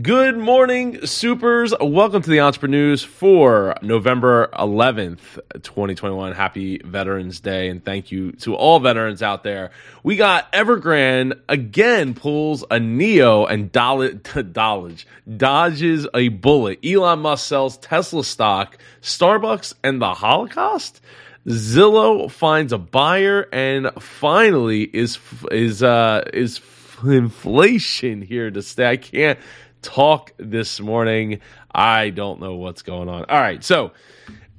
Good morning, supers. Welcome to the EntrepreNEWS for November 11th, 2021. Happy Veterans Day, and thank you to all veterans out there. We got Evergrande again pulls a Neo and Dodge, dodges a bullet. Elon Musk sells Tesla stock, Starbucks, and the Holocaust. Zillow finds a buyer, and finally is is uh, is inflation here to stay. I can't talk this morning. I don't know what's going on. All right, so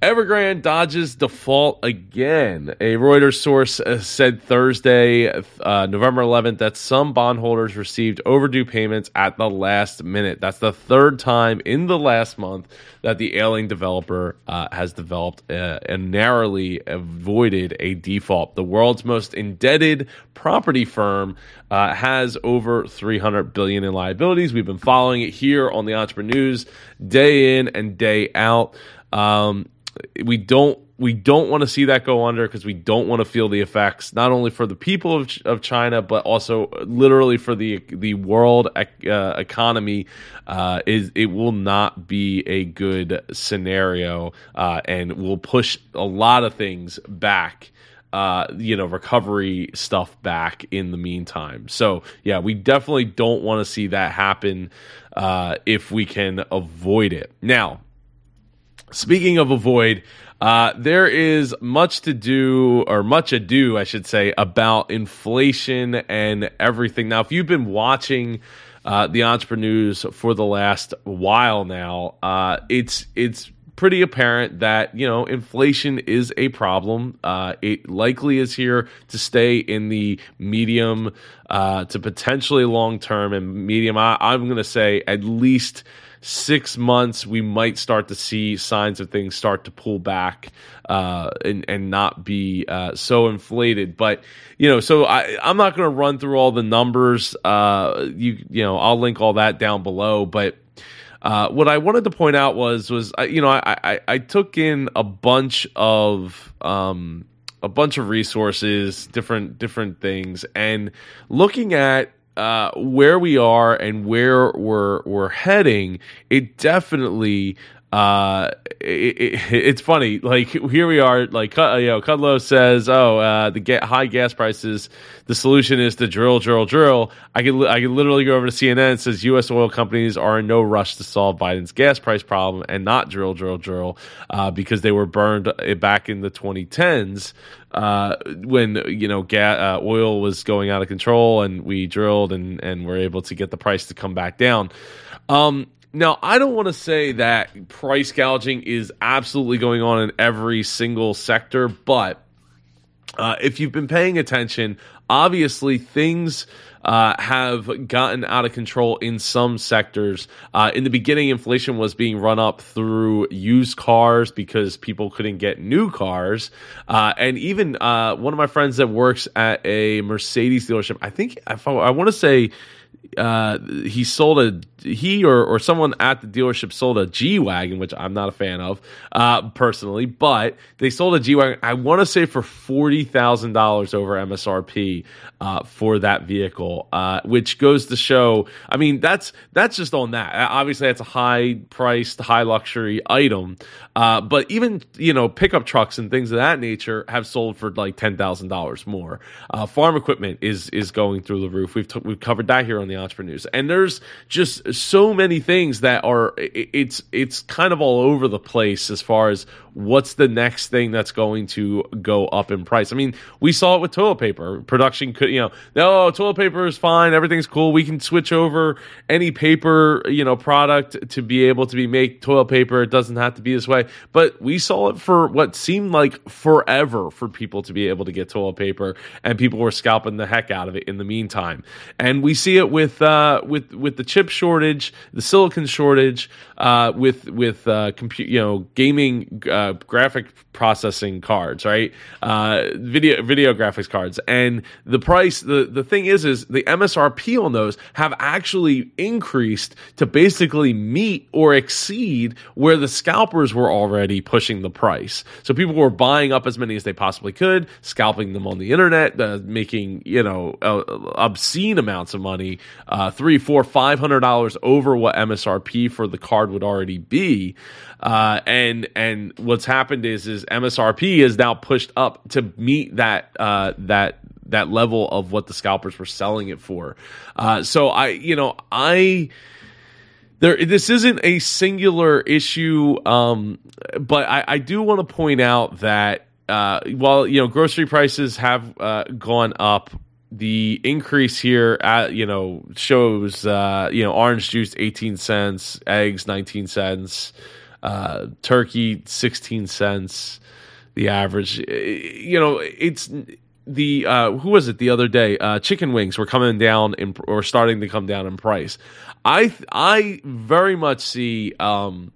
Evergrande dodges default again. A Reuters source uh, said Thursday, uh, November 11th, that some bondholders received overdue payments at the last minute. That's the third time in the last month that the ailing developer uh, has developed uh, and narrowly avoided a default. The world's most indebted property firm uh, has over 300 billion in liabilities. We've been following it here on the EntrepreNEWS day in and day out. Um, we don't we don't want to see that go under because we don't want to feel the effects not only for the people of, of China but also literally for the the world uh, economy. Uh, is it will not be a good scenario uh, and will push a lot of things back. Uh, you know, recovery stuff back in the meantime. So, yeah, we definitely don't want to see that happen uh, if we can avoid it. Now, Speaking of avoid, uh, there is much to do, or much ado, I should say, about inflation and everything. Now, if you've been watching uh, the EntrepreNEWS for the last while now, uh, it's it's pretty apparent that you know inflation is a problem. Uh, it likely is here to stay in the medium uh, to potentially long term and medium. I, I'm going to say at least six months, we might start to see signs of things start to pull back uh, and and not be uh, so inflated. But you know, so I I'm not going to run through all the numbers. Uh, you you know, I'll link all that down below, but. Uh, what I wanted to point out was was you know I, I, I took in a bunch of um, a bunch of resources, different different things, and looking at uh, where we are and where we're we're heading, it definitely uh, it, it, it's funny. Like here we are. Like uh, you know, Kudlow says, "Oh, uh, the high gas prices. The solution is to drill, drill, drill." I can I can literally go over to CNN. and says U.S. oil companies are in no rush to solve Biden's gas price problem and not drill, drill, drill, uh, because they were burned uh, back in the 2010s uh, when you know ga- uh, oil was going out of control, and we drilled and and were able to get the price to come back down. Um, now, I don't want to say that price gouging is absolutely going on in every single sector, but uh, if you've been paying attention, obviously things uh, have gotten out of control in some sectors. Uh, in the beginning, inflation was being run up through used cars because people couldn't get new cars. Uh, and even uh, one of my friends that works at a Mercedes dealership, I think I, I want to say uh, he sold a he or, or someone at the dealership sold a G wagon, which I'm not a fan of uh, personally, but they sold a G wagon. I want to say for forty thousand dollars over MSRP uh, for that vehicle, uh, which goes to show. I mean, that's that's just on that. Obviously, that's a high priced, high luxury item, uh, but even you know pickup trucks and things of that nature have sold for like ten thousand dollars more. Uh, farm equipment is is going through the roof. We've t- we've covered that here on the EntrepreNEWS, and there's just so many things that are it's it's kind of all over the place as far as what's the next thing that's going to go up in price. I mean, we saw it with toilet paper. Production could, you know, no, toilet paper is fine, everything's cool. We can switch over any paper, you know, product to be able to be make toilet paper. It doesn't have to be this way. But we saw it for what seemed like forever for people to be able to get toilet paper, and people were scalping the heck out of it in the meantime. And we see it with uh, with with the chip shortage, the silicon shortage, uh, with with uh, compute, you know, gaming. Uh, uh, graphic processing cards, right? Uh, video video graphics cards, and the price. The the thing is, is the MSRP on those have actually increased to basically meet or exceed where the scalpers were already pushing the price. So people were buying up as many as they possibly could, scalping them on the internet, uh, making you know uh, obscene amounts of money, uh, three, four, five hundred dollars over what MSRP for the card would already be. Uh, and and what's happened is is MSRP is now pushed up to meet that uh, that that level of what the scalpers were selling it for. Uh, so I you know I there this isn't a singular issue, um, but I, I do want to point out that uh, while you know grocery prices have uh, gone up the increase here at you know shows uh you know orange juice 18 cents eggs 19 cents uh turkey 16 cents the average. You know it's the uh who was it the other day? Uh chicken wings were coming down in or starting to come down in price. I i very much see um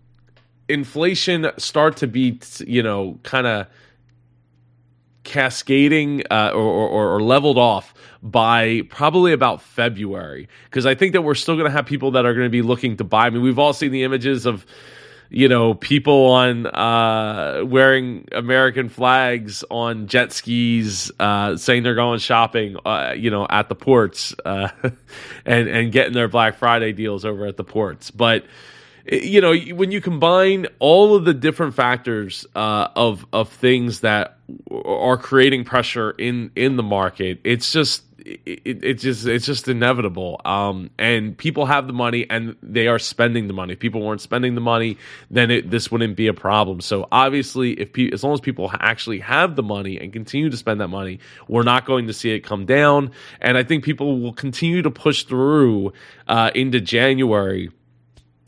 inflation start to be you know kind of cascading uh, or, or, or, leveled off by probably about February. Because I think that we're still going to have people that are going to be looking to buy. I mean, we've all seen the images of you know people on uh, wearing American flags on jet skis, uh, saying they're going shopping, uh, you know, at the ports uh, and and getting their Black Friday deals over at the ports, but you know when you combine all of the different factors uh, of of things that are creating pressure in in the market it's just it, it just it's just inevitable. Um, and people have the money and they are spending the money. If people weren't spending the money then it, this wouldn't be a problem. So obviously if pe- as long as people actually have the money and continue to spend that money we're not going to see it come down. And i think people will continue to push through uh, into january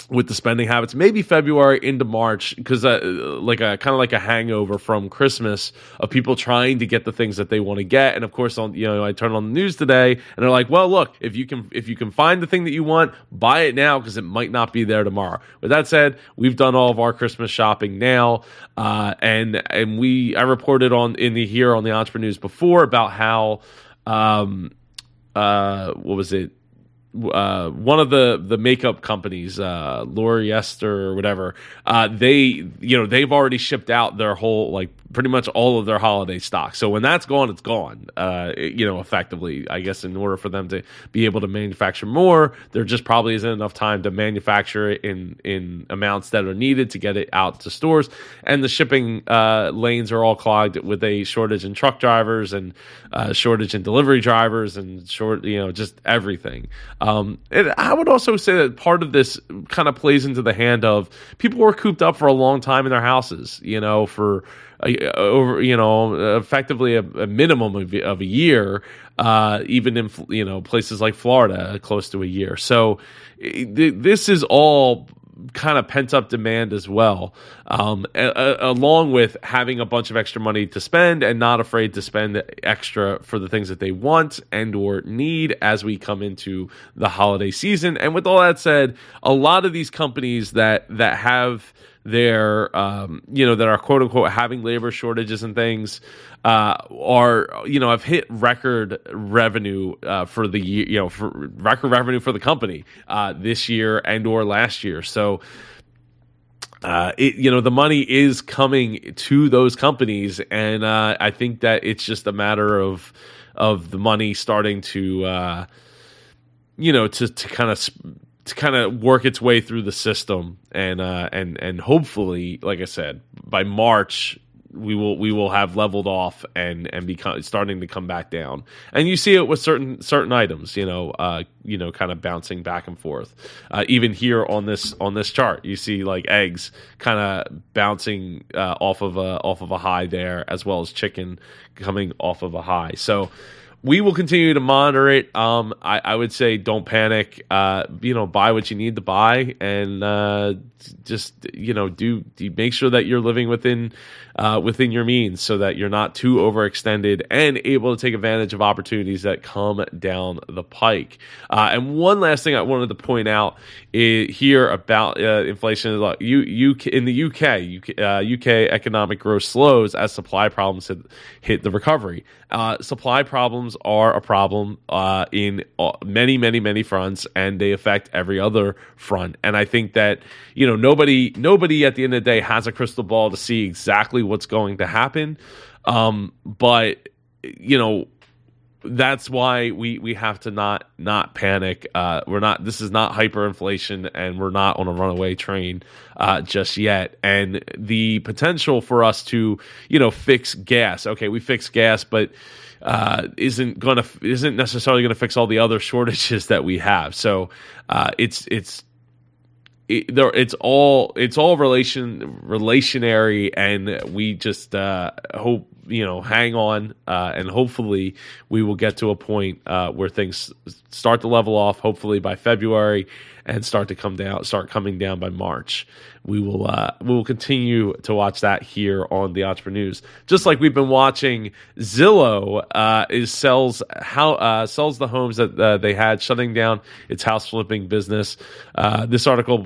with the spending habits, maybe February into March, because uh, like a kind of like a hangover from Christmas of people trying to get the things that they want to get. And of course, on you know, I turn on the news today, and they're like, "Well, look, if you can if you can find the thing that you want, buy it now because it might not be there tomorrow." With that said, we've done all of our Christmas shopping now, uh, and and we I reported on in the here on the Entrepreneur News before about how um uh what was it uh, one of the the makeup companies, uh, Lori Esther or whatever, uh, they you know they've already shipped out their whole like pretty much all of their holiday stock. So when that's gone, it's gone. Uh, you know, effectively, I guess in order for them to be able to manufacture more, there just probably isn't enough time to manufacture it in in amounts that are needed to get it out to stores. And the shipping uh, lanes are all clogged with a shortage in truck drivers and uh, shortage in delivery drivers and short, you know, just everything. Um, and I would also say that part of this kind of plays into the hand of people were cooped up for a long time in their houses, you know, for over, you know, effectively a, a minimum of, of, a year, uh, even in, you know, places like Florida, close to a year. So this is all kind of pent up demand as well, um, a, a, along with having a bunch of extra money to spend and not afraid to spend extra for the things that they want and or need as we come into the holiday season. And with all that said, a lot of these companies that that have their um, you know that are quote unquote having labor shortages and things uh, are you know have hit record revenue uh, for the year you know for record revenue for the company uh, this year and or last year. So uh, it, you know the money is coming to those companies and uh, I think that it's just a matter of of the money starting to uh, you know to to kind of to kind of work its way through the system and uh, and and hopefully, like I said, by March we will we will have leveled off and and become starting to come back down. And you see it with certain certain items, you know, uh, you know, kind of bouncing back and forth. Uh, even here on this on this chart, you see like eggs kind of bouncing uh, off of a off of a high there, as well as chicken coming off of a high. So we will continue to monitor it. Um, I, I would say don't panic. Uh, you know, buy what you need to buy, and uh, just you know, do, do make sure that you're living within uh, within your means, so that you're not too overextended and able to take advantage of opportunities that come down the pike. Uh, and one last thing I wanted to point out here about uh, inflation is like you, you in the UK, UK, UK economic growth slows as supply problems hit, hit the recovery. supply problems problems are a problem uh, in uh, many, many, many fronts, and they affect every other front. And I think that you know nobody, nobody at the end of the day has a crystal ball to see exactly what's going to happen. Um, but you know that's why we we have to not not panic. Uh, we're not. This is not hyperinflation, and we're not on a runaway train uh, just yet. And the potential for us to you know fix gas. Okay, we fix gas, but uh, isn't gonna isn't necessarily going to fix all the other shortages that we have. So uh, it's it's it, there, it's all it's all relation relationary, and we just uh, hope you know hang on, uh, and hopefully we will get to a point uh, where things start to level off. Hopefully by February, and start to come down, start coming down by March. We will uh, we will continue to watch that here on the EntrepreNEWS, just like we've been watching. Zillow uh, is sells how uh, sells the homes that uh, they had, shutting down its house flipping business. This article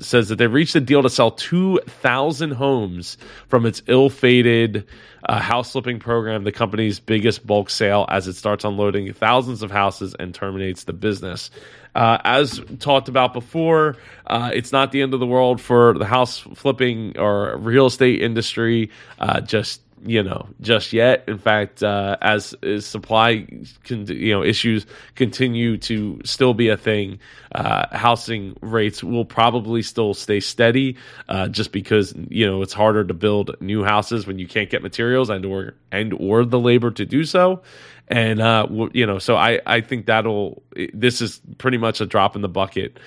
says that they reached a deal to sell two thousand homes from its ill-fated. Uh, house flipping program, the company's biggest bulk sale, as it starts unloading thousands of houses and terminates the business. Uh, as talked about before, uh, it's not the end of the world for the house flipping or real estate industry. Uh, just you know, just yet. In fact, uh, as, as supply con- you know issues continue to still be a thing, uh, housing rates will probably still stay steady, uh, just because you know it's harder to build new houses when you can't get materials and or and or the labor to do so and uh, you know, so I I think that'll this is pretty much a drop in the bucket.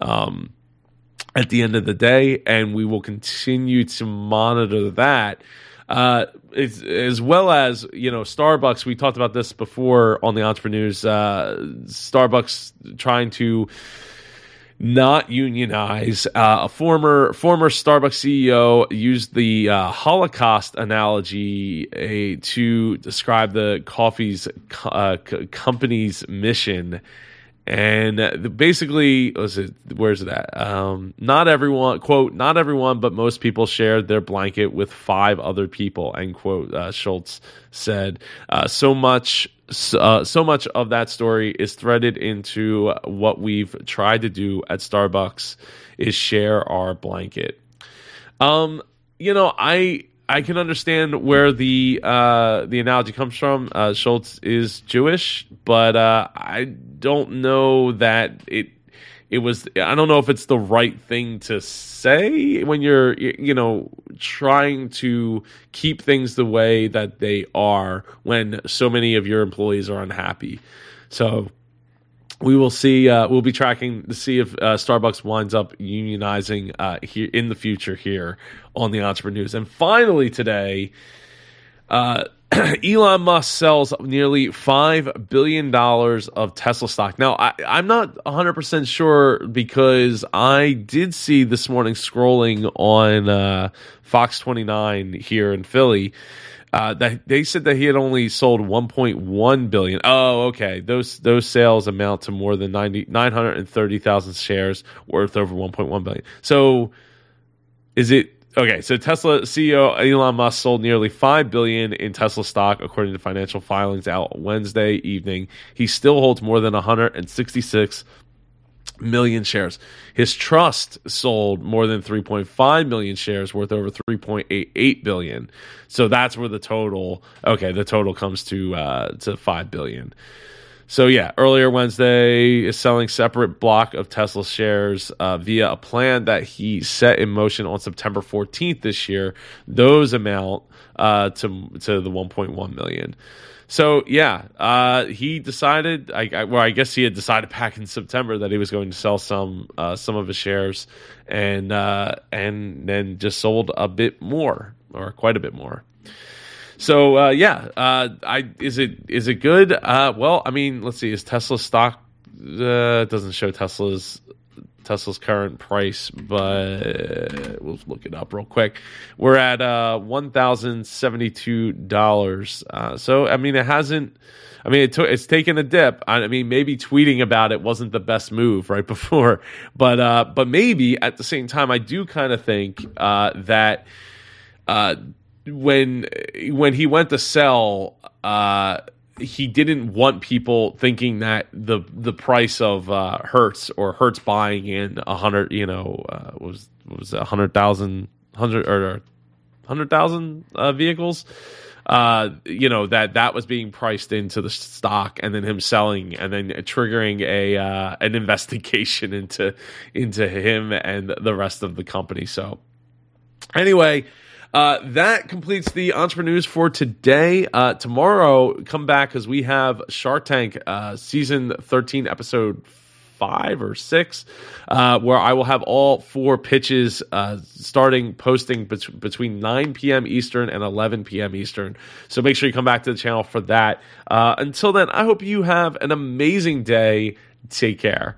Um, at the end of the day, and we will continue to monitor that. Uh, as, as, well as you know, Starbucks. We talked about this before on the EntrepreNEWS. Uh, Starbucks trying to not unionize. Uh, a former former Starbucks CEO used the uh, Holocaust analogy uh, to describe the coffee's uh, company's mission. And basically, was it? Where's it at? Um, not everyone, quote, not everyone, but most people shared their blanket with five other people. End quote. Uh, Schultz said. Uh, so much uh, so much of that story is threaded into what we've tried to do at Starbucks is share our blanket. Um, you know, I I can understand where the uh, the analogy comes from. Uh, Schultz is Jewish, but uh, I don't know that it it was i don't know if it's the right thing to say when you're you know trying to keep things the way that they are when so many of your employees are unhappy so we will see uh, we'll be tracking to see if uh, starbucks winds up unionizing uh, here in the future here on the EntrepreNEWS. And finally today uh, Elon Musk sells nearly $5 billion of Tesla stock. Now, I, am not 100% sure because I did see this morning scrolling on uh, Fox 29 here in Philly. Uh, that they said that he had only sold 1.1 billion. Oh, okay. Those those sales amount to more than 90, 930,000 shares worth over 1.1 billion. So, is it Okay, so Tesla CEO Elon Musk sold nearly five billion in Tesla stock, according to financial filings out Wednesday evening. He still holds more than 166 million shares. His trust sold more than 3.5 million shares, worth over 3.88 billion. So that's where the total. Okay, the total comes to uh, to five billion. So yeah, earlier Wednesday is selling separate block of Tesla shares uh, via a plan that he set in motion on September 14th this year. Those amount uh, to to the 1.1 million. So yeah, uh, he decided. I, I, well, I guess he had decided back in September that he was going to sell some uh, some of his shares, and uh, and then just sold a bit more or quite a bit more. So uh, yeah, uh, I is it is it good? Uh, well, I mean, let's see. Is Tesla stock? Uh, doesn't show Tesla's Tesla's current price, but we'll look it up real quick. We're at uh, one thousand seventy two dollars. Uh, so I mean, it hasn't. I mean, it took, it's taken a dip. I mean, maybe tweeting about it wasn't the best move right before, but uh, but maybe at the same time, I do kind of think uh, that uh, when when he went to sell. Uh, he didn't want people thinking that the the price of uh, Hertz or Hertz buying in a hundred, you know, uh, was was a hundred thousand, hundred or hundred thousand uh, vehicles. Uh, you know that that was being priced into the stock, and then him selling, and then triggering a uh, an investigation into into him and the rest of the company. So, anyway, uh, that completes the EntrepreNEWS for today. Uh, tomorrow, come back because we have Shark Tank uh, season 13, episode five or six, uh, where I will have all four pitches uh, starting posting bet- between 9 p.m. Eastern and 11 p.m. Eastern. So make sure you come back to the channel for that. Uh, until then, I hope you have an amazing day. Take care.